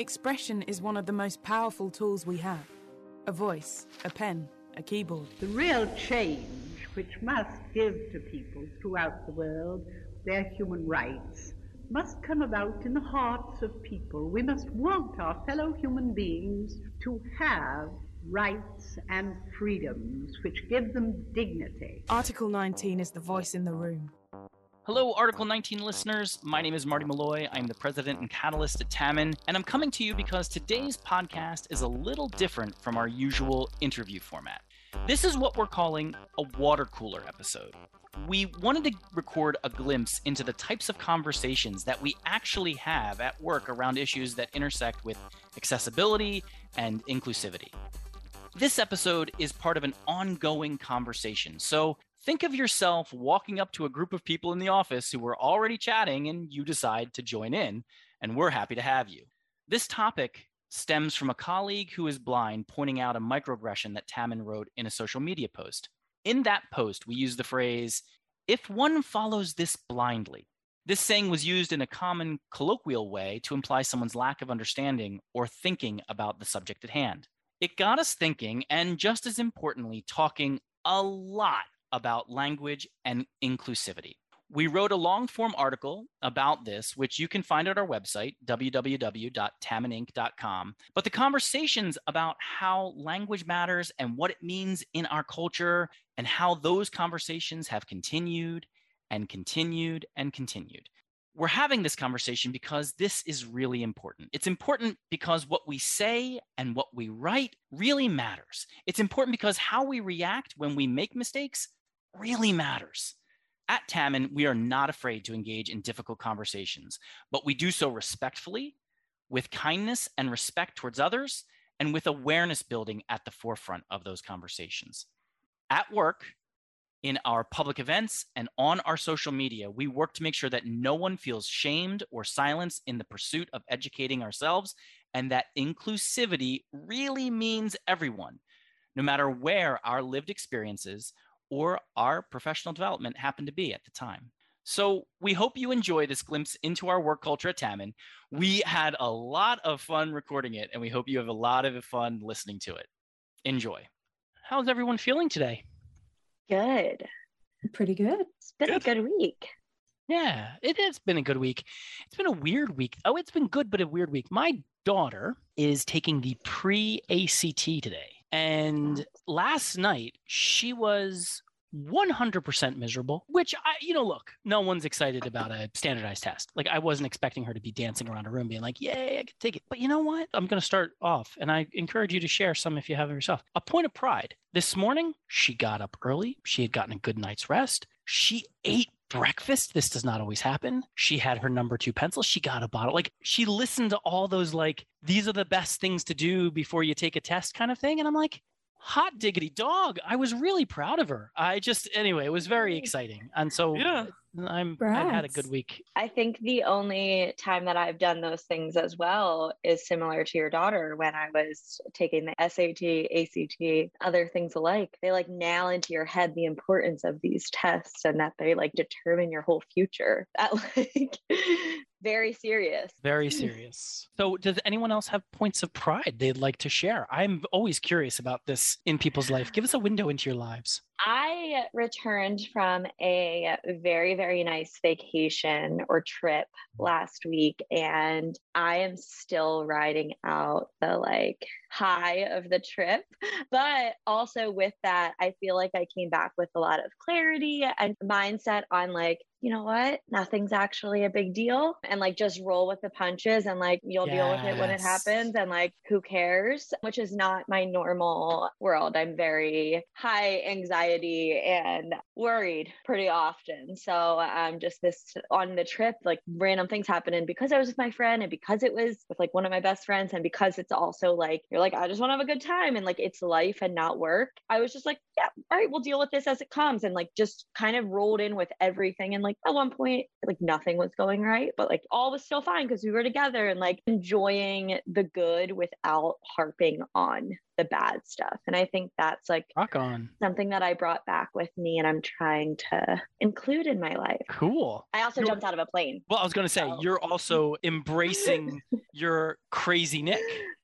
Expression is one of the most powerful tools we have a voice, a pen, a keyboard. The real change which must give to people throughout the world their human rights must come about in the hearts of people. We must want our fellow human beings to have rights and freedoms which give them dignity. Article 19 is the voice in the room. Hello, Article 19 listeners. My name is Marty Malloy. I'm the president and catalyst at Tamman, and I'm coming to you because today's podcast is a little different from our usual interview format. This is what we're calling a water cooler episode. We wanted to record a glimpse into the types of conversations that we actually have at work around issues that intersect with accessibility and inclusivity. This episode is part of an ongoing conversation, so Think of yourself walking up to a group of people in the office who were already chatting and you decide to join in, and we're happy to have you. This topic stems from a colleague who is blind pointing out a microaggression that Tamman wrote in a social media post. In that post, we use the phrase, if one follows this blindly. This saying was used in a common colloquial way to imply someone's lack of understanding or thinking about the subject at hand. It got us thinking, and just as importantly, talking a lot about language and inclusivity. We wrote a long form article about this, which you can find at our website, www.tammaninc.com. But the conversations about how language matters and what it means in our culture and how those conversations have continued and continued and continued. We're having this conversation because this is really important. It's important because what we say and what we write really matters. It's important because how we react when we make mistakes really matters. At Tamman, we are not afraid to engage in difficult conversations, but we do so respectfully, with kindness and respect towards others, and with awareness building at the forefront of those conversations. At work, in our public events, and on our social media, we work to make sure that no one feels shamed or silenced in the pursuit of educating ourselves, and that inclusivity really means everyone, no matter where our lived experiences or our professional development happened to be at the time. So we hope you enjoy this glimpse into our work culture at Tamman. We had a lot of fun recording it, and we hope you have a lot of fun listening to it. Enjoy. How's everyone feeling today? Good. Pretty good. It's been Good. a good week. Yeah, it has been a good week. It's been a weird week. Oh, it's been good, but a weird week. My daughter is taking the pre ACT today. And last night she was 100% miserable, which I, you know, look, no one's excited about a standardized test. Like I wasn't expecting her to be dancing around a room being like, yay, I can take it. But you know what? I'm going to start off and I encourage you to share some if you have it yourself. A point of pride. This morning, she got up early. She had gotten a good night's rest. She ate breakfast. This does not always happen. She had her number two pencil. She got a bottle. Like she listened to all those, like, these are the best things to do before you take a test kind of thing. And I'm like, hot diggity dog. I was really proud of her. I just, anyway, it was very exciting. And so Yeah. I'm, I had a good week. I think the only time that I've done those things as well is similar to your daughter when I was taking the SAT, ACT, other things alike. They like nail into your head the importance of these tests and that they like determine your whole future. That like very serious. Very hmm. serious. So, does anyone else have points of pride they'd like to share? I'm always curious about this in people's life. Give us a window into your lives. I returned from a very, very nice vacation or trip last week, and I am still riding out the like high of the trip. But also with that, I feel like I came back with a lot of clarity and mindset on like, you know what? Nothing's actually a big deal. And like just roll with the punches and like you'll deal with it when it happens and like who cares? Which is not my normal world. I'm very high anxiety and worried pretty often. So I'm just this on the trip, like random things happening because I was with my friend and because it was with like one of my best friends and because it's also like you're like, I just want to have a good time and like it's life and not work. I was just like, yeah, all right, we'll deal with this as it comes. And like just kind of rolled in with everything. And like at one point, like nothing was going right, but like all was still fine because we were together and like enjoying the good without harping on the bad stuff. And I think that's like rock on something that I brought back with me and I'm trying to include in my life. Cool. I also You're- jumped out of a plane. Well, I was going to say, So- you're also embracing your crazy Nick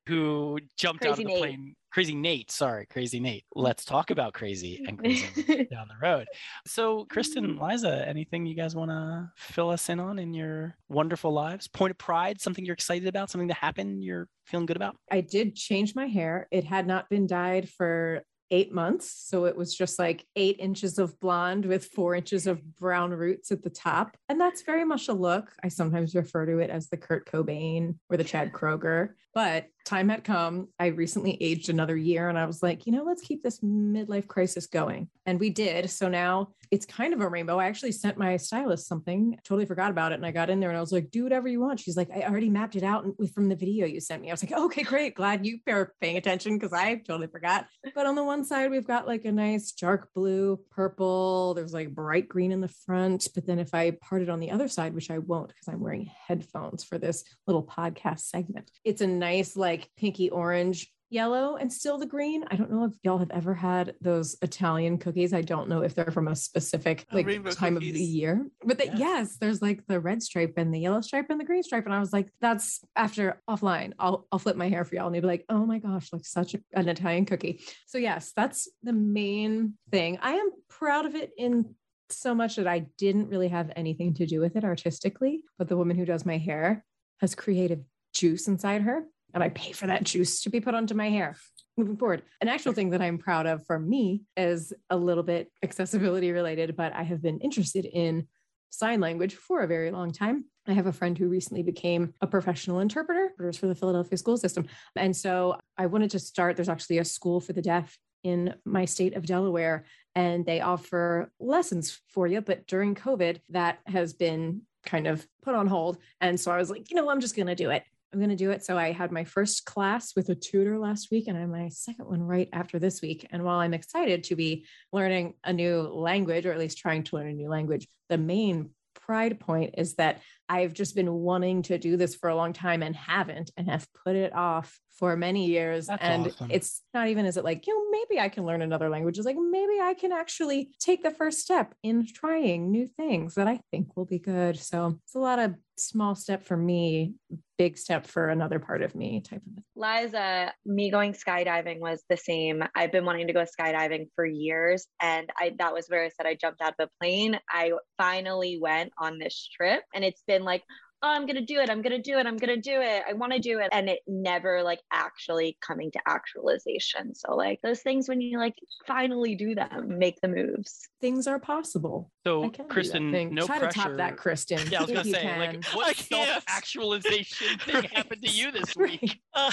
who jumped out of the Nate. plane. Crazy Nate. Sorry, crazy Nate. Mm. Let's talk about crazy and crazy down the road. So, Kristen, mm. Liza, anything you guys want to fill us in on in your wonderful lives? Point of pride, something you're excited about, something that happened you're feeling good about? I did change my hair. It had not been dyed for eight months. So it was just like eight inches of blonde with four inches of brown roots at the top. And that's very much a look. I sometimes refer to it as the Kurt Cobain or the Chad Kroeger. But time had come. I recently aged another year and I was like, you know, let's keep this midlife crisis going. And we did. So now it's kind of a rainbow. I actually sent my stylist something, totally forgot about it. And I got in there and I was like, do whatever you want. She's like, I already mapped it out from the video you sent me. I was like, okay, great. Glad you are paying attention because I totally forgot. But on the one side, we've got like a nice dark blue, purple. There's like bright green in the front. But then if I part it on the other side, which I won't because I'm wearing headphones for this little podcast segment, it's a nice, like pinky orange yellow and still the green. I don't know if y'all have ever had those Italian cookies. I don't know if they're from a specific like time of the year, but the, Yes. yes, there's like the red stripe and the yellow stripe and the green stripe. And I was like, that's after offline. I'll I'll flip my hair for y'all and they'll be like, oh my gosh, like such a, an Italian cookie. So yes, that's the main thing. I am proud of it in so much that I didn't really have anything to do with it artistically, but the woman who does my hair has creative juice inside her and I pay for that juice to be put onto my hair moving forward. An actual thing that I'm proud of for me is a little bit accessibility related, but I have been interested in sign language for a very long time. I have a friend who recently became a professional interpreter for the Philadelphia school system. And so I wanted to start, there's actually a school for the deaf in my state of Delaware, and they offer lessons for you. But during COVID, that has been kind of put on hold. And so I was like, you know, I'm just going to do it. I'm going to do it. So I had my first class with a tutor last week, and I have my second one right after this week. And while I'm excited to be learning a new language, or at least trying to learn a new language, the main pride point is that I've just been wanting to do this for a long time and haven't, and have put it off for many years. That's and awesome. it's not even, is it like, you know, maybe I can learn another language? It's like, maybe I can actually take the first step in trying new things that I think will be good. So it's a lot of small step for me, big step for another part of me type of thing. Liza, me going skydiving was the same. I've been wanting to go skydiving for years. And I that was where I said I jumped out of a plane. I finally went on this trip and it's been like, oh, I'm gonna do it, I'm gonna do it, I'm gonna do it, I wanna do it. And it never like actually coming to actualization. So like those things when you like finally do them, make the moves. Things are possible. So, can do that Kristen, thing. no Try pressure. to top that, Kristen. Yeah, I was if gonna say, can. like, what self-actualization thing happened to you this Right. week? Uh,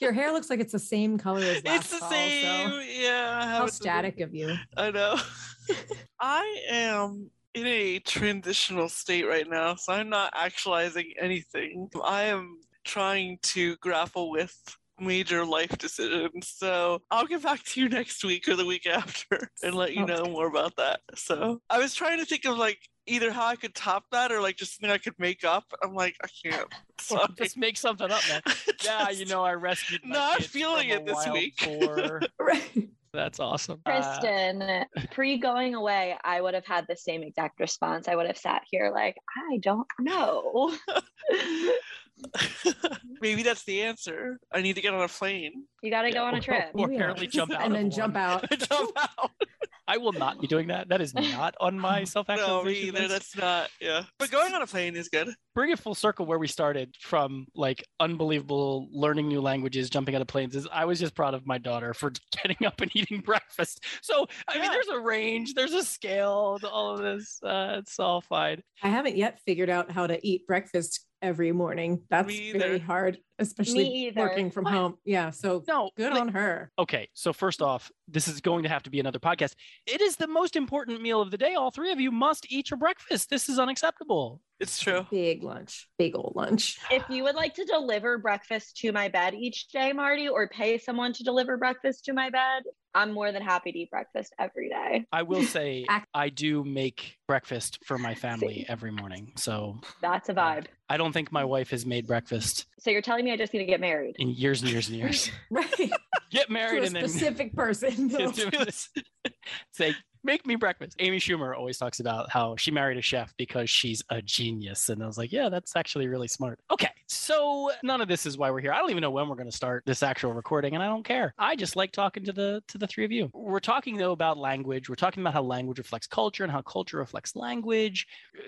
Your hair looks like it's the same color as last it's the fall, same. So Yeah. How haven't static of you. I know. I am in a transitional state right now, so I'm not actualizing anything. I am trying to grapple with major life decisions. So I'll get back to you next week or the week after and let you know more about that. So I was trying to think of like either how I could top that or like just something I could make up. I'm like, I can't. Sorry. Just make something up, man. Yeah, you know, I rescued my Not kids feeling from a it this week. Right. That's awesome. Uh, Kristen, pre going away, I would have had the same exact response. I would have sat here like, I don't know. Maybe that's the answer. I need to get on a plane. you got to Yeah, go on a trip. Or Yeah. apparently jump out and of then one. jump out. Jump out. I will not be doing that. That is not on my No, me self-actualization either. list. That's not. Yeah, but going on a plane is good. bring it full circle where we started from like unbelievable learning new languages jumping out of planes is i was just proud of my daughter for getting up and eating breakfast so i mean there's a range there's a scale to all of this uh, it's all fine I haven't yet figured out how to eat breakfast every morning. That's very hard, especially working from What? home. Yeah. So no good like- on her. okay so first off this is going to have to be another podcast it is the most important meal of the day all three of you must eat your breakfast this is unacceptable It's true. Big lunch, big old lunch. If you would like to deliver breakfast to my bed each day, Marty, or pay someone to deliver breakfast to my bed, I'm more than happy to eat breakfast every day. I will say I do make breakfast for my family every morning. So That's a vibe. I don't think my wife has made breakfast So you're telling me I just need to get married? in years and years and years. Right. Get married to a and then specific person. say, make me breakfast. Amy Schumer always talks about how she married a chef because she's a genius. And I was like, yeah, that's actually really smart. Okay. So none of this is why we're here. I don't even know when we're going to start this actual recording, and I don't care. I just like talking to the to the three of you. We're talking though about language. We're talking about how language reflects culture and how culture reflects language.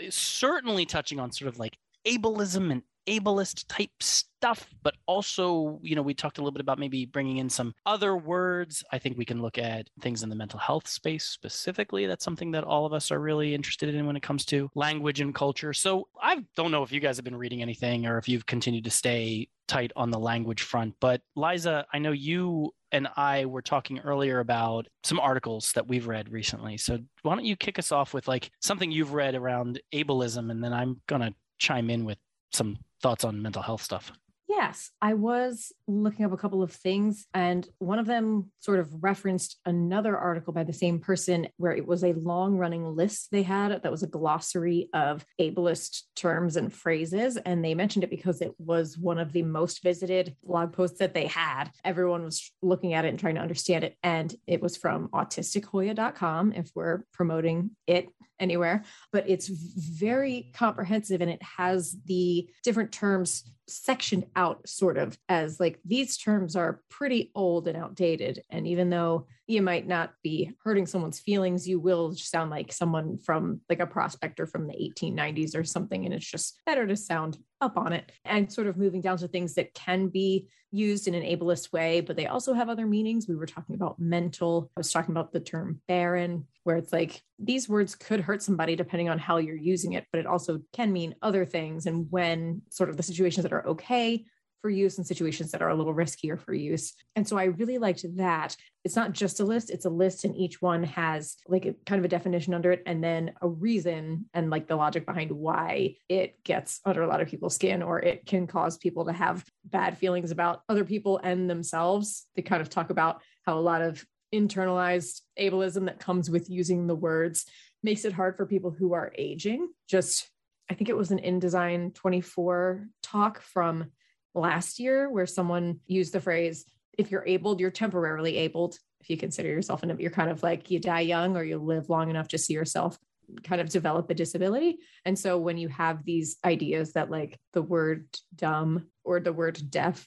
Certainly touching on sort of like ableism and ableist type stuff, but also, you know, we talked a little bit about maybe bringing in some other words. I think we can look at things in the mental health space specifically. That's something that all of us are really interested in when it comes to language and culture. So I don't know if you guys have been reading anything or if you've continued to stay tight on the language front, but Liza, I know you and I were talking earlier about some articles that we've read recently. So why don't you kick us off with like something you've read around ableism, and then I'm gonna chime in with some thoughts on mental health stuff. Yes, I was looking up a couple of things, and one of them sort of referenced another article by the same person where it was a long running list they had that was a glossary of ableist terms and phrases. And they mentioned it because it was one of the most visited blog posts that they had. Everyone was looking at it and trying to understand it. And it was from autistichoya.com, if we're promoting it anywhere, but it's very comprehensive and it has the different terms sectioned out sort of as like these terms are pretty old and outdated and even though you might not be hurting someone's feelings you will sound like someone from like a prospector from the 1890s or something and it's just better to sound up on it. And sort of moving down to things that can be used in an ableist way but they also have other meanings. We were talking about mental. I was talking about the term barren where it's like these words could hurt somebody depending on how you're using it but it also can mean other things and when sort of the situations that are okay for use and situations that are a little riskier for use. And so I really liked that. It's not just a list, it's a list, and each one has like a kind of a definition under it and then a reason and like the logic behind why it gets under a lot of people's skin or it can cause people to have bad feelings about other people and themselves. They kind of talk about how a lot of internalized ableism that comes with using the words makes it hard for people who are aging. Just, I think it was an InDesign 24 talk from last year where someone used the phrase if you're abled you're temporarily abled. If you consider yourself an you're kind of like you die young or you live long enough to see yourself kind of develop a disability. And so when you have these ideas that like the word dumb or the word deaf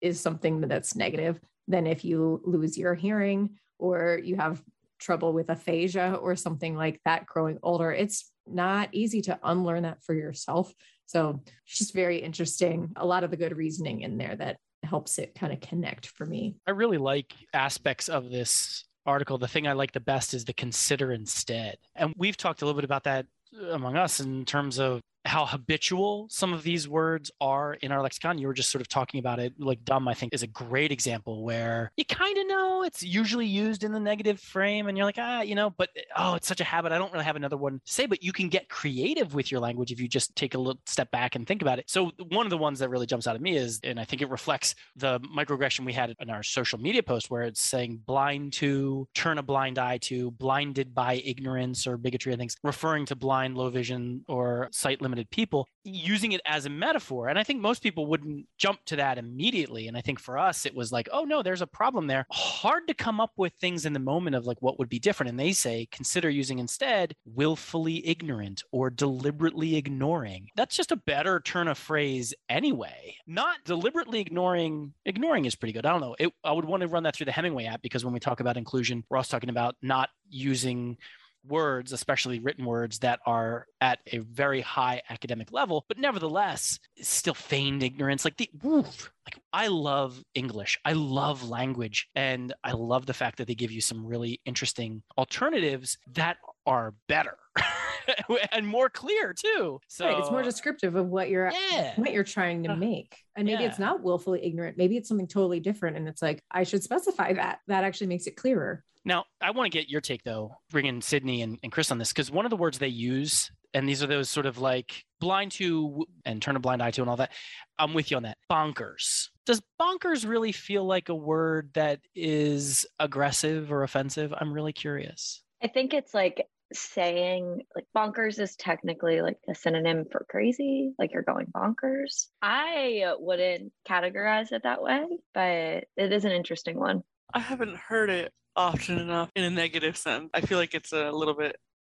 is something that's negative then if you lose your hearing or you have trouble with aphasia or something like that growing older it's not easy to unlearn that for yourself so it's just very interesting. A lot of the good reasoning in there that helps it kind of connect for me. I really like aspects of this article. The thing I like the best is the consider instead. And we've talked a little bit about that uh, among us in terms of how habitual some of these words are in our lexicon. You were just sort of talking about it. Like dumb, I think, is a great example where you kind of know it's usually used in the negative frame and you're like, ah, you know, but oh, it's such a habit. I don't really have another one to say, but you can get creative with your language if you just take a little step back and think about it. So one of the ones that really jumps out at me is, and I think it reflects the microaggression we had in our social media post where it's saying blind to, turn a blind eye to, blinded by ignorance or bigotry and things, referring to blind, low vision, or sight limited people, using it as a metaphor. And I think most people wouldn't jump to that immediately. And I think for us, it was like, oh no, there's a problem there. Hard to come up with things in the moment of like what would be different. And they say, consider using instead willfully ignorant or deliberately ignoring. That's just a better turn of phrase anyway. Not deliberately ignoring. Ignoring is pretty good. I don't know. It, I would want to run that through the Hemingway app because when we talk about inclusion, we're also talking about not using words, especially written words that are at a very high academic level, but nevertheless, still feigned ignorance. Like the oof, like I love English. I love language. And I love the fact that they give you some really interesting alternatives that are better. and more clear too. So right, it's more descriptive of what you're yeah. what you're trying to uh, make. And maybe Yeah. it's not willfully ignorant. Maybe it's something totally different. And it's like, I should specify that. That actually makes it clearer. Now, I want to get your take though, bringing Sydney and, and Chris on this, because one of the words they use and these are those sort of like blind to and turn a blind eye to and all that. I'm with you on that. Bonkers. Does bonkers really feel like a word that is aggressive or offensive? I'm really curious. I think it's like saying like bonkers is technically like a synonym for crazy, like you're going bonkers. I wouldn't categorize it that way, but it is an interesting one. I haven't heard it often enough in a negative sense. I feel like it's a little bit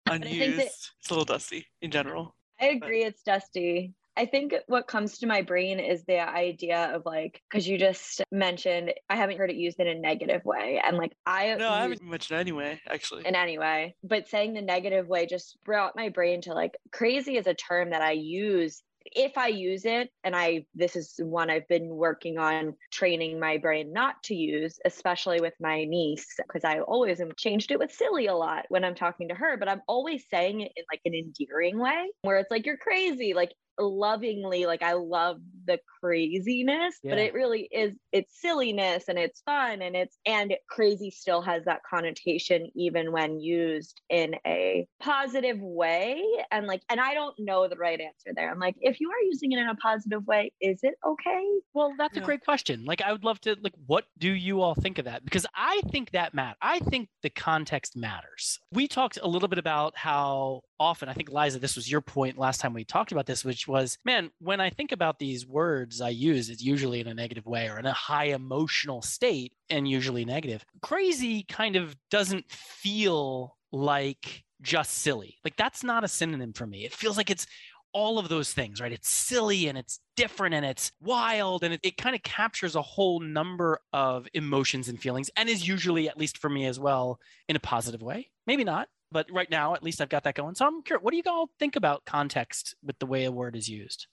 unused. that- It's a little dusty in general. I agree, it's dusty. I think what comes to my brain is the idea of like, because you just mentioned, I haven't heard it used in a negative way. And like, I No, I haven't mentioned anyway, actually. in any way, but saying the negative way just brought my brain to like, crazy is a term that I use. If I use it, and I, this is one I've been working on training my brain not to use, especially with my niece, because I always am changed it with silly a lot when I'm talking to her, but I'm always saying it in like an endearing way where it's like, you're crazy. Like, lovingly like i love the craziness but it really is it's silliness and it's fun and it's and crazy still has that connotation even when used in a positive way and like and i don't know the right answer there i'm like if you are using it in a positive way is it okay Well, that's a great question. Like, I would love to, like, what do you all think of that? Because I think that matters. I think the context matters. We talked a little bit about how often, I think, Liza, this was your point last time we talked about this, which was, man, when I think about these words I use, it's usually in a negative way or in a high emotional state and usually negative. Crazy kind of doesn't feel like just silly. Like, that's not a synonym for me. It feels like it's all of those things, right? It's silly and it's different and it's wild and it, it kind of captures a whole number of emotions and feelings and is usually, at least for me as well, in a positive way. Maybe not, but right now, at least I've got that going. So I'm curious, what do you all think about context with the way a word is used?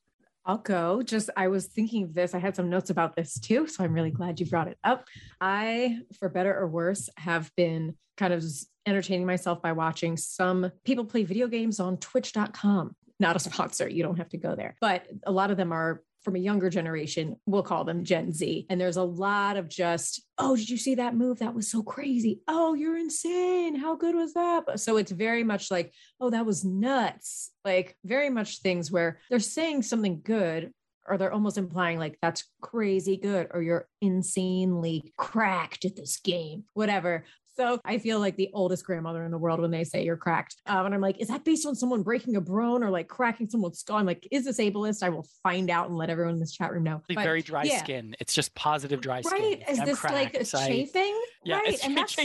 I'll go. Just I was thinking of this. I had some notes about this too. So I'm really glad you brought it up. I, for better or worse, have been kind of entertaining myself by watching some people play video games on twitch.com. Not a sponsor. You don't have to go there. But a lot of them are from a younger generation. We'll call them Gen Z. And there's a lot of just, oh, did you see that move? That was so crazy. Oh, you're insane. How good was that? So it's very much like, oh, that was nuts. Like very much things where they're saying something good or they're almost implying like that's crazy good or you're insanely cracked at this game, whatever. So I feel like the oldest grandmother in the world when they say you're cracked. Um, and I'm like, is that based on someone breaking a bone or like cracking someone's skull? I'm like, is this ableist? I will find out and let everyone in this chat room know. But very dry yeah. skin. It's just positive dry skin. Right. Is I'm this like a. Chafing? Yeah, right. And that's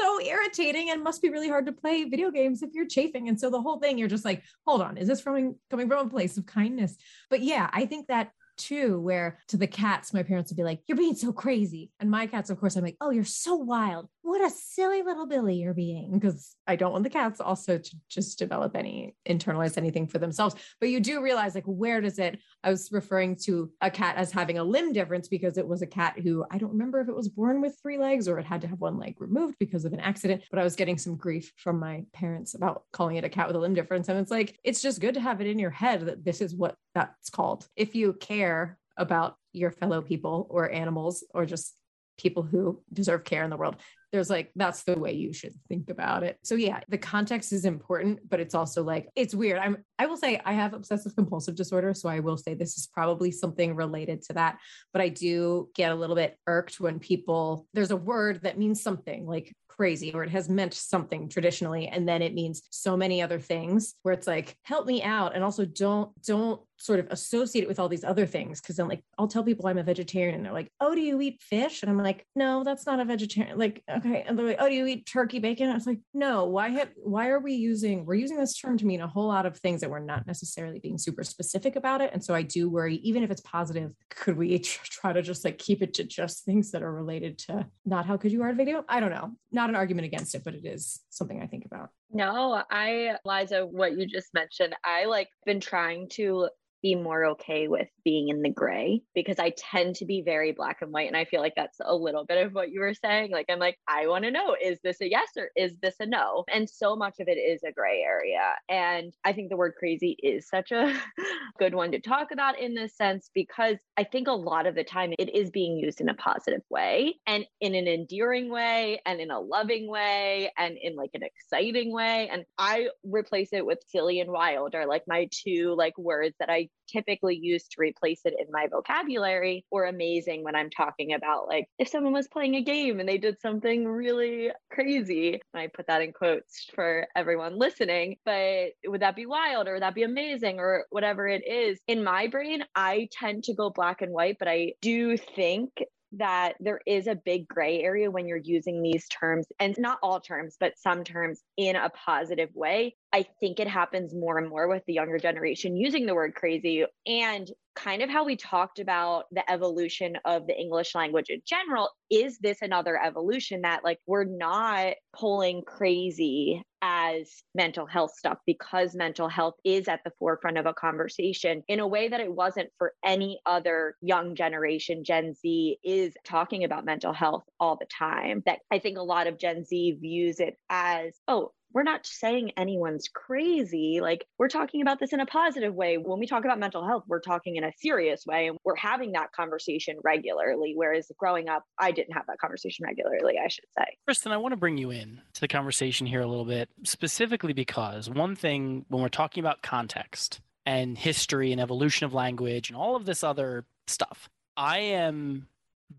so irritating and must be really hard to play video games if you're chafing. And so the whole thing, you're just like, hold on, is this from coming from a place of kindness? But yeah, I think that too, where to the cats, my parents would be like, You're being so crazy. And my cats, of course, I'm like, Oh, you're so wild. What a silly little Billy you're being. Because I don't want the cats also to just develop any internalize anything for themselves. But you do realize, like, where does it? I was referring to a cat as having a limb difference because it was a cat who I don't remember if it was born with three legs or it had to have one leg removed because of an accident. But I was getting some grief from my parents about calling it a cat with a limb difference. And it's like, it's just good to have it in your head that this is what that's called. If you care about your fellow people or animals or just people who deserve care in the world, there's like that's the way you should think about it. So yeah, the context is important, but it's also like it's weird. I'm I will say I have obsessive compulsive disorder, so I will say this is probably something related to that, but I do get a little bit irked when people there's a word that means something like crazy or it has meant something traditionally and then it means so many other things where it's like help me out and also don't don't sort of associate it with all these other things because then like I'll tell people I'm a vegetarian and they're like oh do you eat fish? And I'm like no that's not a vegetarian like okay. And they're like oh do you eat turkey bacon? I was like no why have why are we using we're using this term to mean a whole lot of things that we're not necessarily being super specific about it. And so I do worry even if it's positive could we try to just like keep it to just things that are related to not how could you art video? I don't know. Not an argument against it but it is something I think about. No, I, Liza, what you just mentioned, I like been trying to be more okay with being in the gray because I tend to be very black and white. And I feel like that's a little bit of what you were saying. Like, I'm like, I want to know is this a yes or is this a no? And so much of it is a gray area. And I think the word crazy is such a good one to talk about in this sense because I think a lot of the time it is being used in a positive way and in an endearing way and in a loving way and in like an exciting way. And I replace it with silly and wild are like my two like words that I typically use to replace it in my vocabulary or amazing when I'm talking about like if someone was playing a game and they did something really crazy. I put that in quotes for everyone listening, but would that be wild or would that be amazing or whatever it is? In my brain, I tend to go black and white, but I do think that there is a big gray area when you're using these terms, and not all terms, but some terms in a positive way. I think it happens more and more with the younger generation using the word crazy and kind of how we talked about the evolution of the English language in general. Is this another evolution that, like, we're not pulling crazy as mental health stuff because mental health is at the forefront of a conversation in a way that it wasn't for any other young generation. Gen Z is talking about mental health all the time. That I think a lot of Gen Z views it as, oh, we're not saying anyone's crazy. Like, we're talking about this in a positive way. When we talk about mental health, we're talking in a serious way and we're having that conversation regularly. Whereas growing up, I didn't have that conversation regularly, I should say. Kristen, I want to bring you in to the conversation here a little bit, specifically because one thing when we're talking about context and history and evolution of language and all of this other stuff, I am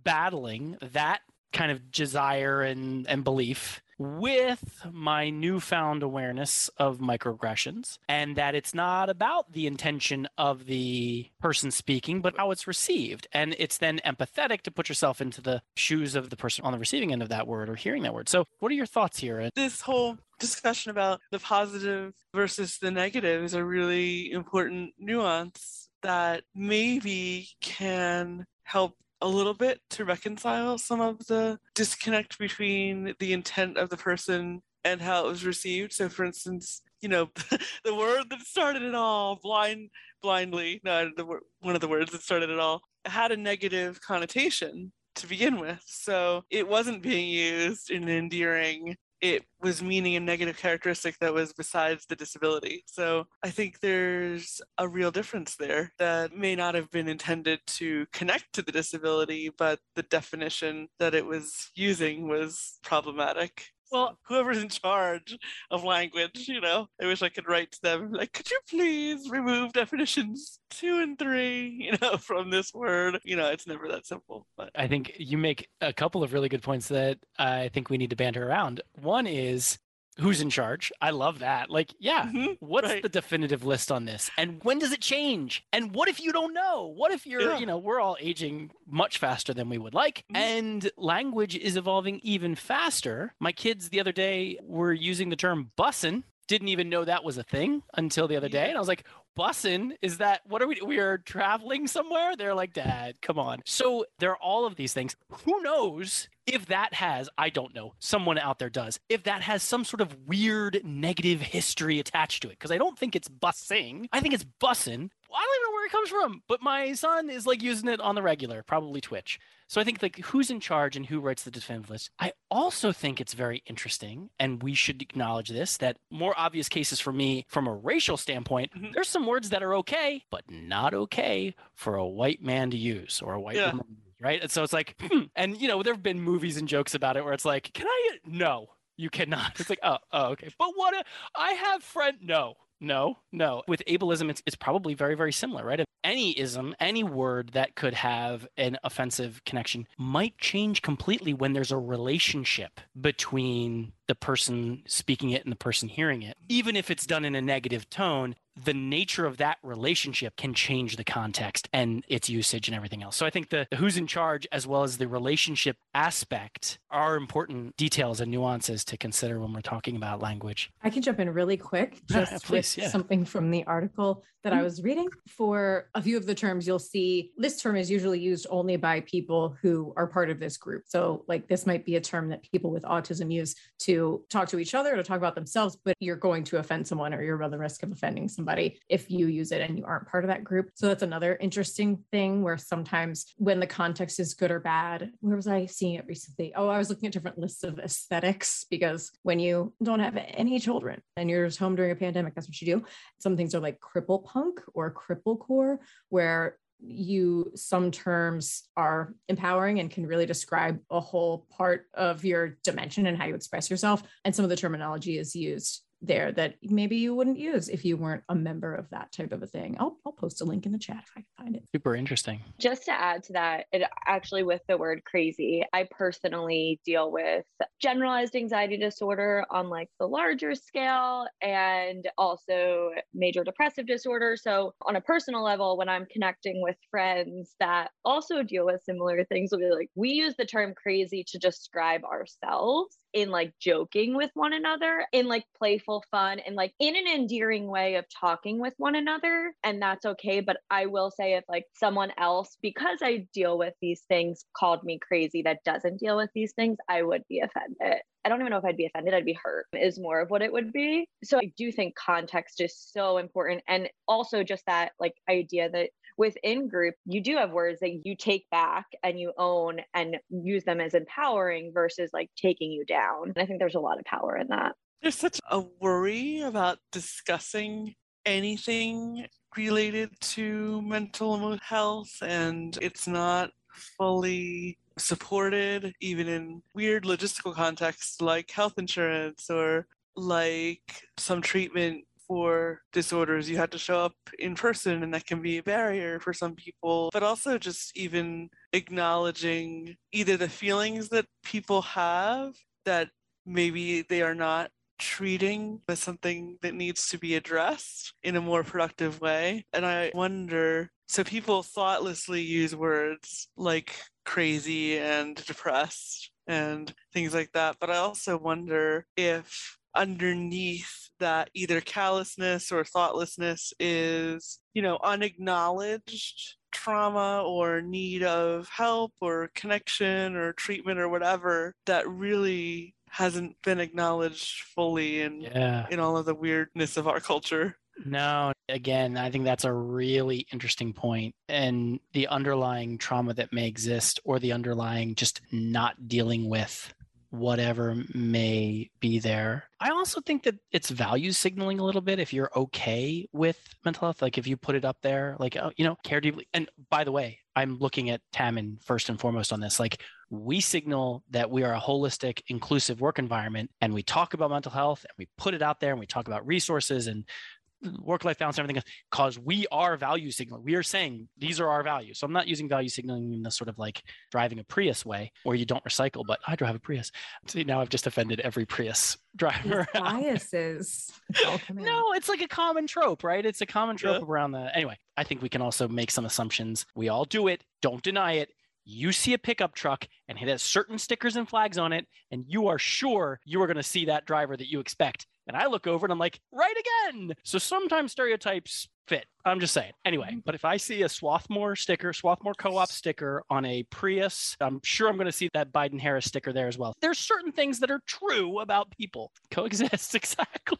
battling that kind of desire and, and belief with my newfound awareness of microaggressions and that it's not about the intention of the person speaking, but how it's received. And it's then empathetic to put yourself into the shoes of the person on the receiving end of that word or hearing that word. So, what are your thoughts here? This whole discussion about the positive versus the negative is a really important nuance that maybe can help a little bit to reconcile some of the disconnect between the intent of the person and how it was received. So, for instance, you know, the word that started it all, blind, blindly, no, the one of the words that started it all, had a negative connotation to begin with. So it wasn't being used in an endearing it was meaning a negative characteristic that was besides the disability. So I think there's a real difference there that may not have been intended to connect to the disability, but the definition that it was using was problematic. Well, whoever's in charge of language, you know, I wish I could write to them like, could you please remove definitions two and three, you know, from this word? You know, it's never that simple. But I think you make a couple of really good points that I think we need to banter around. One is who's in charge. I love that. Like, yeah, mm-hmm, what's right. the definitive list on this? And when does it change? And what if you don't know? What if you're, yeah. you know, we're all aging much faster than we would like, mm-hmm. and language is evolving even faster. My kids the other day were using the term bussin'. Didn't even know that was a thing until the other day. And I was like, bussin is that what are we we are traveling somewhere? They're like dad come on. So there are all of these things. Who knows if that has i don't know someone out there does if that has some sort of weird negative history attached to it. Because i don't think it's bussing i think it's bussin. I don't even know where it comes from, but my son is like using it on the regular, probably Twitch. So I think like who's in charge and who writes the definitive list. I also think it's very interesting, and we should acknowledge this that more obvious cases for me from a racial standpoint, mm-hmm. there's some words that are okay, but not okay for a white man to use or a white yeah. woman right? And so it's like, hmm. and you know, there have been movies and jokes about it where it's like, can I? No, you cannot. It's like, oh, oh, okay. But what? A, I have friend. No, no, no. With ableism, it's, it's probably very, very similar, right? Any ism, any word that could have an offensive connection might change completely when there's a relationship between the person speaking it and the person hearing it. Even if it's done in a negative tone, the nature of that relationship can change the context and its usage and everything else. So I think the, the, who's in charge as well as the relationship aspect are important details and nuances to consider when we're talking about language. I can jump in really quick just Please, with yeah. something from the article that mm-hmm. I was reading. For a few of the terms, you'll see this term is usually used only by people who are part of this group. So like this might be a term that people with autism use to to talk to each other, to talk about themselves, but you're going to offend someone or you're run the risk of offending somebody if you use it and you aren't part of that group. So that's another interesting thing where sometimes when the context is good or bad, where was I seeing it recently? Oh, I was looking at different lists of aesthetics because when you don't have any children and you're just home during a pandemic, that's what you do. Some things are like cripple punk or cripple core, where you some terms are empowering and can really describe a whole part of your dimension and how you express yourself. And some of the terminology is used there that maybe you wouldn't use if you weren't a member of that type of a thing. I'll, I'll post a link in the chat if I can find it. Super interesting. Just to add to that, it actually with the word crazy, I personally deal with generalized anxiety disorder on like the larger scale and also major depressive disorder. So on a personal level, when I'm connecting with friends that also deal with similar things, we'll be like, we use the term crazy to describe ourselves in like joking with one another in like playful fun and like in an endearing way of talking with one another and that's okay but i will say if like someone else because i deal with these things called me crazy that doesn't deal with these things i would be offended I don't even know if I'd be offended, I'd be hurt, is more of what it would be. So I do think context is so important. And also just that like idea that within group, you do have words that you take back and you own and use them as empowering versus like taking you down. And I think there's a lot of power in that. There's such a worry about discussing anything related to mental health, and it's not fully supported, even in weird logistical contexts like health insurance or like some treatment for disorders, you had to show up in person, and that can be a barrier for some people. But also, just even acknowledging either the feelings that people have that maybe they are not treating as something that needs to be addressed in a more productive way. And I wonder so people thoughtlessly use words like crazy and depressed and things like that. But I also wonder if underneath that either callousness or thoughtlessness is, you know, unacknowledged trauma or need of help or connection or treatment or whatever that really hasn't been acknowledged fully in Yeah. in all of the weirdness of our culture. No, again, I think that's a really interesting point. And the underlying trauma that may exist, or the underlying just not dealing with whatever may be there. I also think that it's value signaling a little bit if you're okay with mental health. Like if you put it up there, like, oh, you know, care deeply. And by the way, I'm looking at Tamman first and foremost on this. Like we signal that we are a holistic, inclusive work environment and we talk about mental health and we put it out there and we talk about resources and work life balance and everything else because we are value signaling. We are saying these are our values. So I'm not using value signaling in the sort of like driving a Prius way where you don't recycle, but I drive a Prius. See, now I've just offended every Prius driver. Biases. all come in. No, it's like a common trope, right? It's a common trope Yeah. around the. Anyway, I think we can also make some assumptions. We all do it. Don't deny it. You see a pickup truck and it has certain stickers and flags on it, and you are sure you are going to see that driver that you expect. And I look over and I'm like, right again. So sometimes stereotypes fit. I'm just saying. Anyway, mm-hmm. but if I see a Swarthmore sticker, Swarthmore co-op sticker on a Prius, I'm sure I'm going to see that Biden Harris sticker there as well. There's certain things that are true about people. Coexist exactly.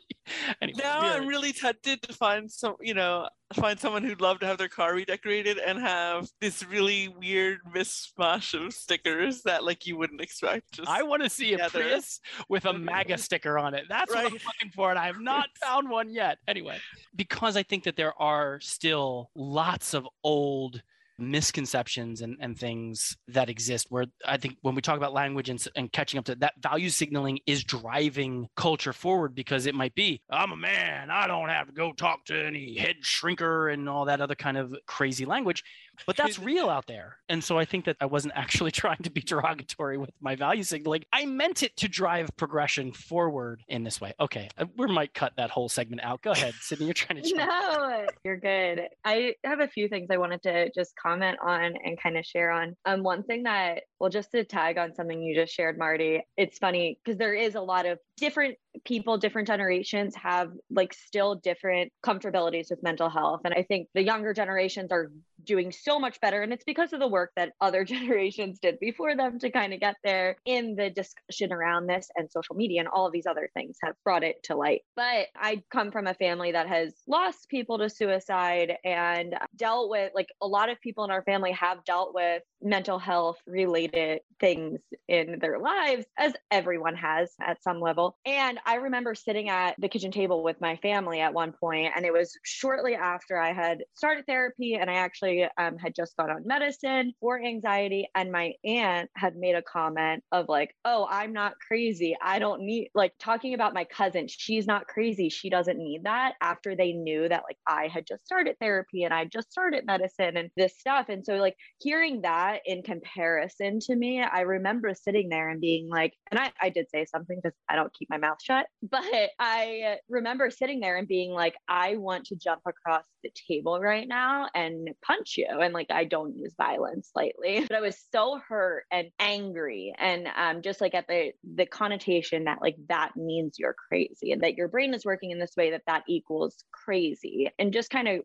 Anyway, Now yeah. I'm really tempted to find some, you know, find someone who'd love to have their car redecorated and have this really weird mishmash of stickers that like you wouldn't expect. Just I want to see a together. Prius with a mm-hmm. MAGA sticker on it. That's what I'm looking for, and I have not found one yet. Anyway, because I think that there are still lots of old misconceptions and, and things that exist where I think when we talk about language and, and catching up to that value signaling is driving culture forward because it might be, I'm a man, I don't have to go talk to any head shrinker and all that other kind of crazy language. But that's real out there. And so I think that I wasn't actually trying to be derogatory with my value signaling. I meant it to drive progression forward in this way. Okay, uh, we might cut that whole segment out. Go ahead, Sydney. You're trying to jump. No, you're good. I have a few things I wanted to just comment on and kind of share on. Um, one thing that, well, just to tag on something you just shared, Marty, it's funny because there is a lot of different people, different generations have like still different comfortabilities with mental health. And I think the younger generations are doing so much better. And it's because of the work that other generations did before them to kind of get there in the discussion around this and social media and all of these other things have brought it to light. But I come from a family that has lost people to suicide and dealt with like a lot of people in our family have dealt with mental health related things in their lives, as everyone has at some level. And I remember sitting at the kitchen table with my family at one point, and it was shortly after I had started therapy and I actually um, had just got on medicine for anxiety. And my aunt had made a comment of, like, oh, I'm not crazy. I don't need, like, talking about my cousin. She's not crazy. She doesn't need that after they knew that, like, I had just started therapy and I just started medicine and this stuff. And so, like, hearing that in comparison to me, I remember sitting there and being like, and I, I did say something because I don't keep my mouth shut, but I uh, remember sitting there and being like, I want to jump across the table right now and punch you. And like, I don't use violence lightly, but I was so hurt and angry. And um, just like at the, the connotation that like that means you're crazy and that your brain is working in this way that that equals crazy and just kind of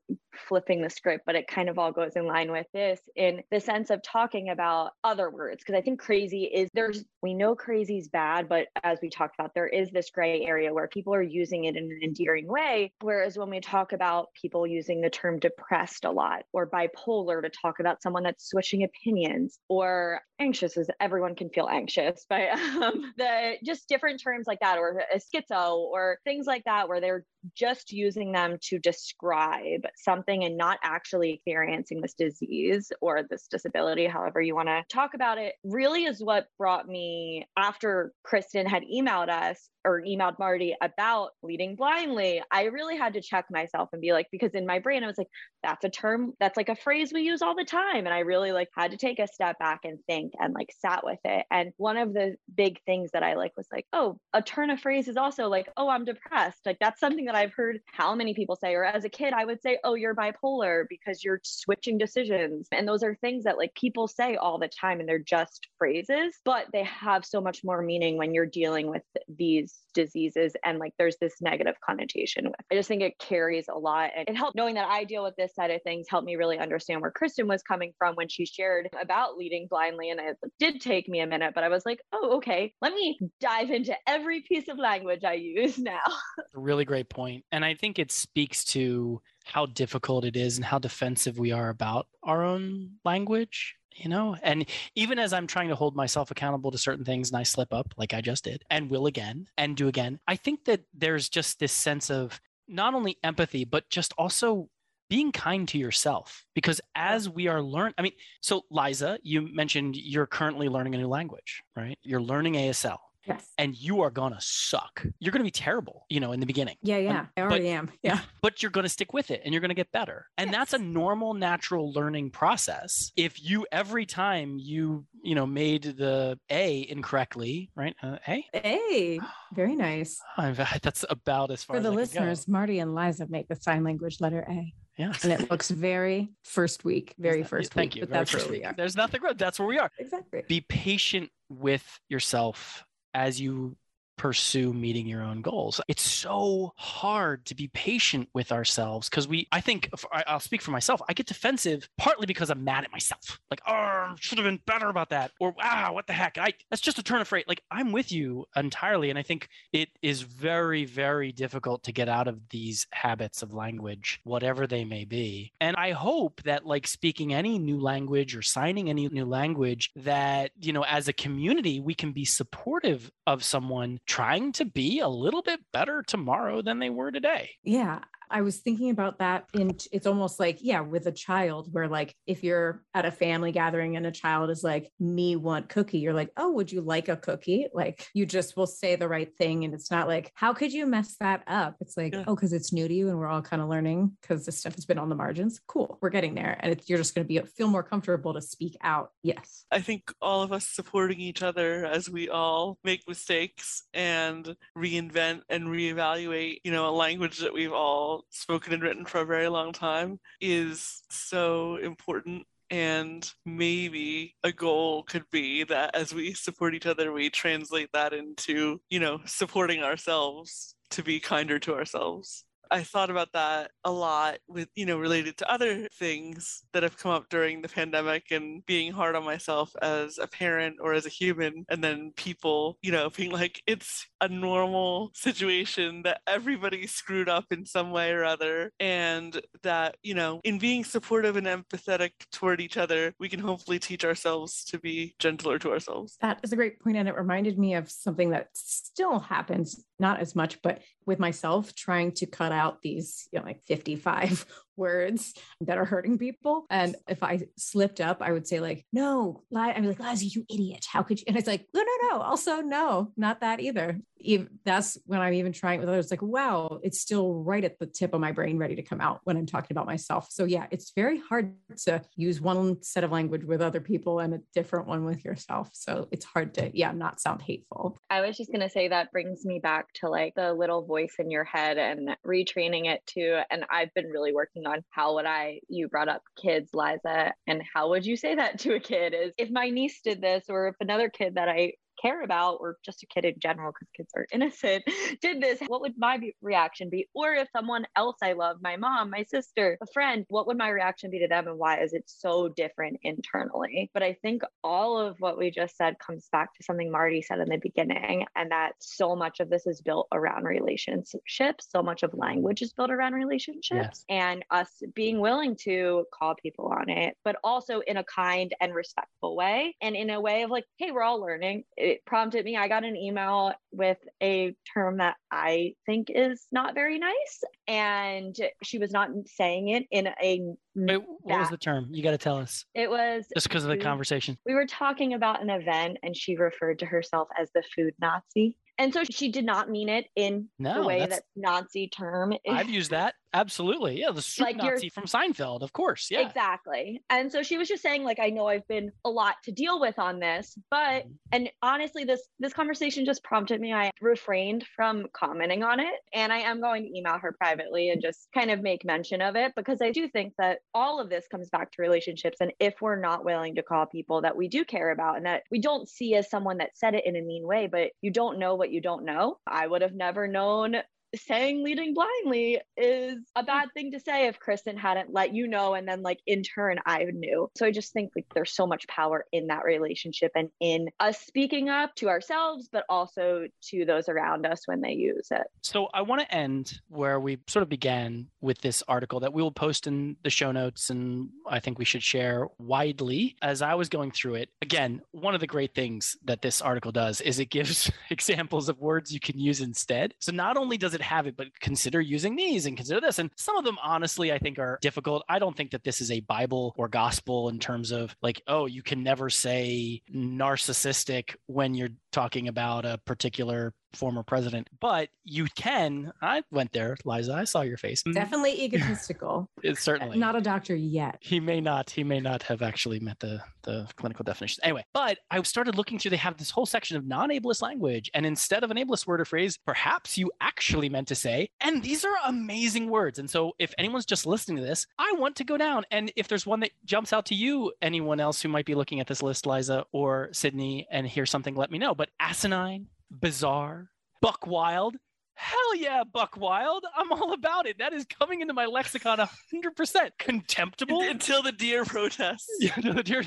flipping the script, but it kind of all goes in line with this in the sense of talking about other words. Cause I think crazy is there's, we know crazy is bad, but as we talked about, there is this gray area where people are using it in an endearing way. Whereas when we talk about people using the term depressed a lot or bipolar to talk about someone that's switching opinions or anxious as everyone can feel anxious, but um, the just different terms like that or a schizo or things like that where they're just using them to describe something and not actually experiencing this disease or this disability, however you want to talk about it, really is what brought me after Kristen had emailed us or emailed Marty about leading blindly. I really had to check myself and be like, because in my brain, I was like, that's a term, that's like a phrase we use all the time. And I really like had to take a step back and think and like sat with it. And one of the big things that I like was like, oh, a turn of phrase is also like, oh, I'm depressed. Like that's something that I've heard how many people say, or as a kid, I would say, oh, you're bipolar because you're switching decisions. And those are things that like people say all the time and they're just phrases, but they have so much more meaning when you're dealing with these diseases and like there's this negative connotation with. I just think it carries a lot and it helped knowing that I deal with this side of things helped me really understand where Kristen was coming from when she shared about leading blindly and it did take me a minute but I was like, "Oh, okay. Let me dive into every piece of language I use now." really great point. And I think it speaks to how difficult it is and how defensive we are about our own language you know? And even as i'm trying to hold myself accountable to certain things and i slip up like i just did and will again and do again i think that there's just this sense of not only empathy but just also being kind to yourself. Because as we are learn i mean so liza you mentioned you're currently learning a new language right? You're learning asl Yes. and you are gonna suck. You're gonna be terrible, you know, in the beginning. Yeah, yeah. I already but- am. Yeah. But you're gonna stick with it and you're gonna get better. And that's a normal, natural learning process. If you every time you, you know, made the A incorrectly, right? Uh, a? Hey, very nice. I'm- that's about as far For as the I could go. listeners, Marty and Liza make the sign language letter A. Yeah. And it looks very first week, very first Thank week. you. But very that's where we week. are. There's nothing wrong. That's where we are. Exactly. Be patient with yourself as you pursue meeting your own goals. It's so hard to be patient with ourselves because we, I think, I'll speak for myself, I get defensive partly because I'm mad at myself. Like, oh, should have been better about that. Or, wow, what the heck? I, that's just a turn of phrase. Like, I'm with you entirely. And I think it is very, very difficult to get out of these habits of language, whatever they may be. And I hope that, like, speaking any new language or signing any new language, that, you know, as a community, we can be supportive of someone trying to be a little bit better tomorrow than they were today. Yeah. I was thinking about that in it's almost like, yeah, with a child, where like if you're at a family gathering and a child is like, me want cookie, you're like, oh, would you like a cookie? Like you just will say the right thing. And it's not like, how could you mess that up? It's like, Yeah. oh, because it's new to you and we're all kind of learning because this stuff has been on the margins. Cool. We're getting there. And it's, you're just going to be feel more comfortable to speak out. Yes. I think all of us supporting each other as we all make mistakes and reinvent and reevaluate, you know, a language that we've all spoken and written for a very long time is so important. And maybe a goal could be that as we support each other, we translate that into, you know, supporting ourselves to be kinder to ourselves. I thought about that a lot with, you know, related to other things that have come up during the pandemic and being hard on myself as a parent or as a human. And then people, you know, being like, it's a normal situation that everybody screwed up in some way or other. And that, you know, in being supportive and empathetic toward each other, we can hopefully teach ourselves to be gentler to ourselves. That is a great point, and it reminded me of something that still happens, not as much, but with myself trying to cut out these, you know, like 55 words that are hurting people. And if I slipped up, I would say like, no, lie. Be like, Liza, you idiot. How could you? And it's like, no, no, no. Also, no, not that either. Even, that's when I'm even trying with others, like, wow, it's still right at the tip of my brain, ready to come out when I'm talking about myself. So yeah, it's very hard to use one set of language with other people and a different one with yourself. So it's hard to, yeah, not sound hateful. I was just going to say that brings me back to like the little voice in your head and retraining it to, and I've been really working on how would I, you brought up kids, Liza, and how would you say that to a kid is if my niece did this or if another kid that I care about or just a kid in general because kids are innocent did this what would my reaction be or if someone else i love my mom my sister a friend what would my reaction be to them and why is it so different internally but i think all of what we just said comes back to something marty said in the beginning and that so much of this is built around relationships so much of language is built around relationships yes. and us being willing to call people on it but also in a kind and respectful way and in a way of like hey we're all learning it prompted me. I got an email with a term that I think is not very nice. And she was not saying it in a. Wait, what was the term? You got to tell us. It was. Just because of the conversation. We were talking about an event and she referred to herself as the food Nazi. And so she did not mean it in no, the way that Nazi term is. I've used that. Absolutely. Yeah. The soup like Nazi from Seinfeld, of course. Yeah. Exactly. And so she was just saying, like, I know I've been a lot to deal with on this, but mm-hmm. and honestly, this this conversation just prompted me. I refrained from commenting on it. And I am going to email her privately and just kind of make mention of it because I do think that all of this comes back to relationships. And if we're not willing to call people that we do care about and that we don't see as someone that said it in a mean way, but you don't know what you don't know. I would have never known saying leading blindly is a bad thing to say if Kristen hadn't let you know and then like in turn I knew. So I just think like there's so much power in that relationship and in us speaking up to ourselves but also to those around us when they use it. So I want to end where we sort of began with this article that we will post in the show notes and I think we should share widely as I was going through it. Again, one of the great things that this article does is it gives examples of words you can use instead. So not only does it it have it, but consider using these and consider this. And some of them, honestly, I think are difficult. I don't think that this is a Bible or gospel in terms of like, oh, you can never say narcissistic when you're talking about a particular former president, but you can. I went there, Liza. I saw your face. Mm. Definitely egotistical. it's certainly not a doctor yet. He may not. He may not have actually met the the clinical definition. Anyway, but I started looking through. They have this whole section of non-ableist language, and instead of an ableist word or phrase, perhaps you actually meant to say. And these are amazing words. And so, if anyone's just listening to this, I want to go down. And if there's one that jumps out to you, anyone else who might be looking at this list, Liza or Sydney, and hear something, let me know. But asinine, bizarre, buck wild. Hell yeah, buck wild. I'm all about it. That is coming into my lexicon 100%. Contemptible. Until the deer protests. Yeah, until the deer.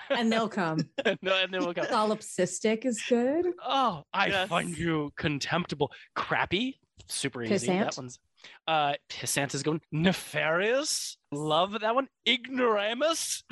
and they'll come. no, and they will come. Solipsistic is good. Oh, I yes. find you contemptible. Crappy. Super easy. Pissant. That one's. Uh, Pissant is going. Nefarious. Love that one. Ignoramus.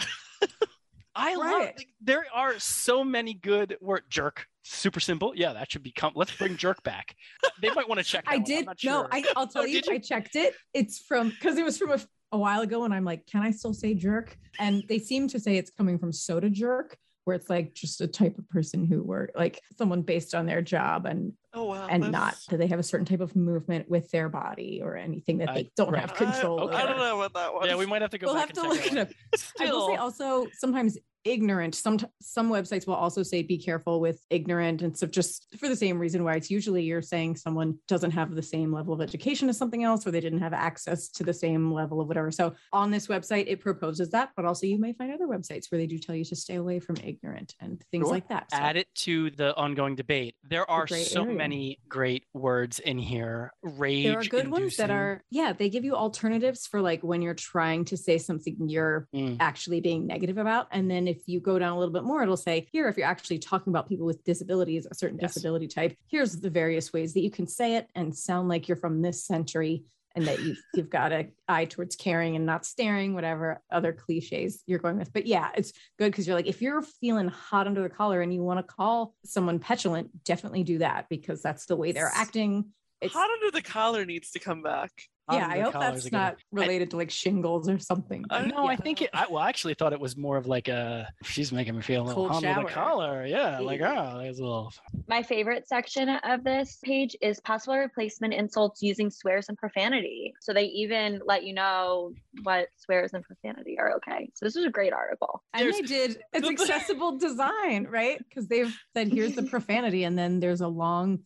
I right. love like, there are so many good word jerk. Super simple. Yeah, that should become let's bring jerk back. They might want to check. I one. did no, sure. I, will tell oh, you, you, I checked it. It's from because it was from a, a while ago, and I'm like, can I still say jerk? And they seem to say it's coming from soda jerk, where it's like just a type of person who were like someone based on their job and oh, wow, and that's... not that they have a certain type of movement with their body or anything that they don't right. have control I, I, don't know about that one. Yeah, we might have to go we'll have to look it up. Still... I will say also sometimes ignorant some some websites will also say be careful with ignorant and so just for the same reason why it's usually you're saying someone doesn't have the same level of education as something else or they didn't have access to the same level of whatever so on this website it proposes that but also you may find other websites where they do tell you to stay away from ignorant and things sure. like that so, add it to the ongoing debate there are so area. many great words in here. Rage. there are good ones that are yeah they give you alternatives for like when you're trying to say something you're Mm. actually being negative about and then if you go down a little bit more it'll say here if you're actually talking about people with disabilities a certain Yes. disability type here's the various ways that you can say it and sound like you're from this century and that you've, you've got a eye towards caring and not staring whatever other cliches you're going with but yeah it's good because you're like if you're feeling hot under the collar and you want to call someone petulant definitely do that because that's the way they're acting it's Hot under the collar needs to come back. Yeah, I hope that's a good not related to like shingles or something. I- but No, I think it. I, well, I actually thought it was more of like a. She's making me feel a little Cold under the collar. Yeah, like oh, there's a little. My favorite section of this page is possible replacement insults using swears and profanity. So they even let you know what swears and profanity are okay. So this is a great article. and they did it's accessible design, right? Because they've said here's the profanity, and then there's a long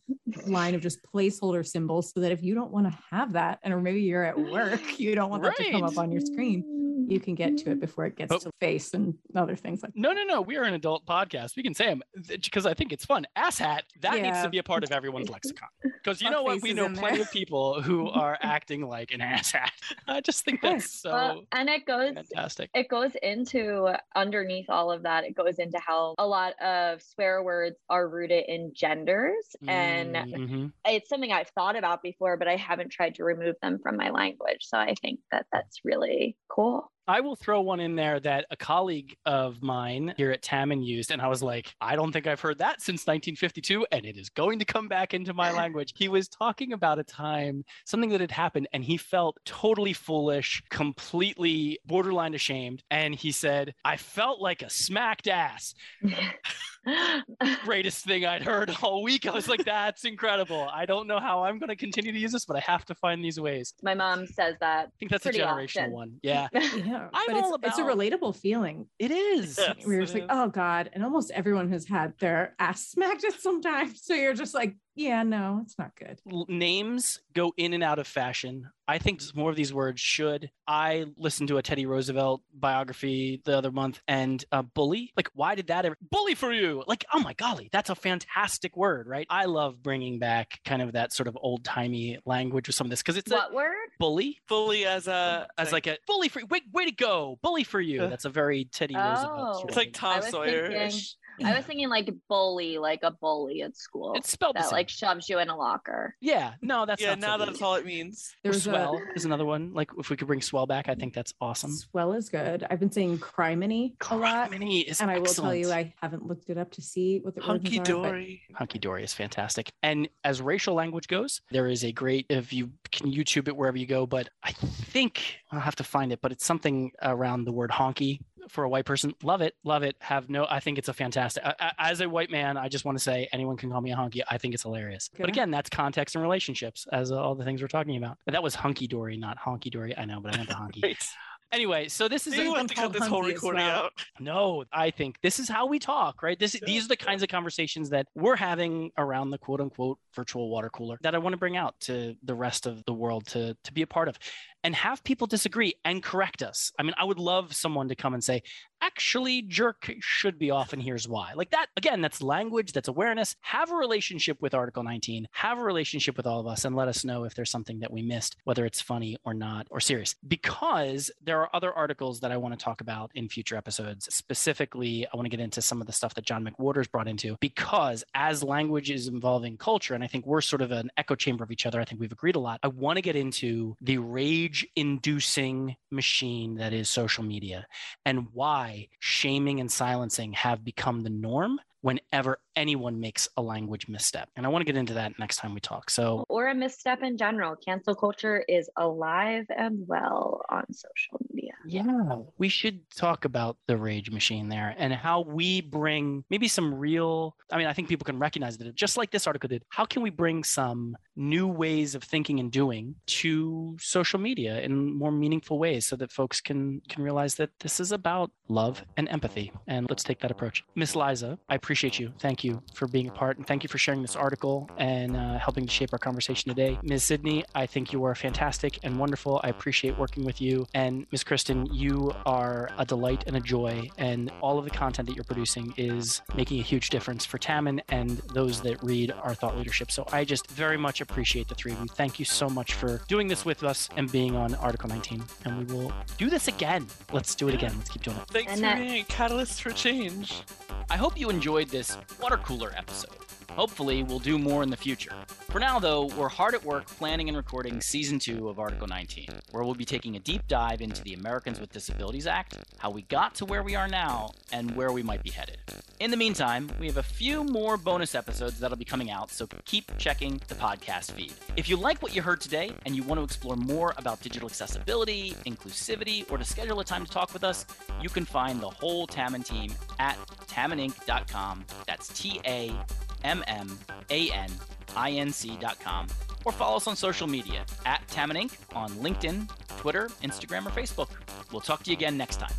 line of just placeholder symbols so that if you don't want to have that, and or maybe you're at work, you don't want that to come up on your screen, you can get to it before it gets Oh. to face and other things like No, no, no. We are an adult podcast. We can say them because I think it's fun. Asshat, that needs to be a part of everyone's lexicon. Because you know what? We know plenty there. of people who are acting like an asshat. I just think that's so Well, and it goes fantastic. it goes into underneath all of that it goes into how a lot of swear words are rooted in genders and Mhm. it's something i've thought about before but i haven't tried to remove them from my language. So i think that that's really cool I will throw one in there that a colleague of mine here at Tamman used, and I was like, I don't think I've heard that since 1952, and it is going to come back into my language. He was talking about a time, something that had happened, and he felt totally foolish, completely borderline ashamed, and he said, I felt like a smacked ass. Greatest thing I'd heard all week. I was like, that's incredible. I don't know how I'm going to continue to use this, but I have to find these ways. my mom says that I think that's a generational often. one. Yeah, yeah. I'm but it's, all it's a relatable feeling. it is. Yes, where you're it just like, is. oh God. And almost everyone has had their ass smacked at some time. So you're just like, yeah, no, it's not good. names go in and out of fashion. I think more of these words should. I listened to a Teddy Roosevelt biography the other month and uh, bully. Like, why did that ever bully for you? Like, oh my golly, that's a fantastic word, right? I love bringing back kind of that sort of old timey language with some of this because it's what a word bully Fully as a as like a bully for way, way to go, bully for you. Uh, That's a very Teddy Roosevelt. Oh. sort it's like. Tom I was Sawyer. Thinking- i was thinking like bully like a bully at school It's spelled the that same. like shoves you in a locker yeah, no, that's yeah, not so now good. that's all it means. There's swell a is another one. Like if we could bring swell back, I think that's awesome. swell is good. I've been saying criminy a lot. Criminy is And I will tell you. I haven't looked it up to see what the Hunky origins are, but dory. Hunky Dory is fantastic. And as racial language goes, there is a great, if you can YouTube it wherever you go, but I think I'll have to find it, but it's something around the word honky for a white person. Love it. Love it. Have no, I think it's a fantastic, as a white man, I just want to say anyone can call me a honky. I think it's hilarious. But again, that's context and relationships as all the things we're talking about. But that was hunky dory, not honky dory. I know, but I meant the honky. Right. Anyway, so this is Do you want to cut this whole recording well. out? no, I think this is how we talk, right? This these are the kinds of conversations that we're having around the quote unquote virtual water cooler that I want to bring out to the rest of the world to to be a part of and have people disagree and correct us. I mean, I would love someone to come and say, actually, jerk should be off, and here's why. Like that, again, that's language, that's awareness. Have a relationship with Article 19, have a relationship with all of us, and let us know if there's something that we missed, whether it's funny or not or serious. Because there are other articles that I want to talk about in future episodes. Specifically, I want to get into some of the stuff that John McWhorter's brought into, because as language is involving culture, and I think we're sort of an echo chamber of each other, I think we've agreed a lot. I want to get into the rage inducing machine that is social media and why shaming and silencing have become the norm whenever anyone makes a language misstep. And I want to get into that next time we talk. So, or a misstep in general cancel culture is alive and well on social media yeah, we should talk about the rage machine there and how we bring maybe some real, I mean, I think people can recognize that just like this article did, how can we bring some new ways of thinking and doing to social media in more meaningful ways so that folks can can realize that this is about love and empathy and let's take that approach miss liza i appreciate you thank you for being a part and thank you for sharing this article and uh, helping to shape our conversation today ms sydney i think you are fantastic and wonderful i appreciate working with you and ms Kristen, you are a delight and a joy, and all of the content that you're producing is making a huge difference for Tamman and those that read our thought leadership. So I just very much appreciate the three of you. Thank you so much for doing this with us and being on Article 19. And we will do this again. Let's do it again. Let's keep doing it. Thanks And for that- being a catalyst for change. I hope you enjoyed this water cooler episode. Hopefully, we'll do more in the future. For now, though, we're hard at work planning and recording season two of Article 19, where we'll be taking a deep dive into the Americans with Disabilities Act, how we got to where we are now, and where we might be headed. In the meantime, we have a few more bonus episodes that'll be coming out, so keep checking the podcast feed. If you like what you heard today and you want to explore more about digital accessibility, inclusivity, or to schedule a time to talk with us, you can find the whole Tamman team at tammaninc.com. That's T A mmaninc.com or follow us on social media at Tam Inc. on LinkedIn, Twitter, Instagram, or Facebook. We'll talk to you again next time.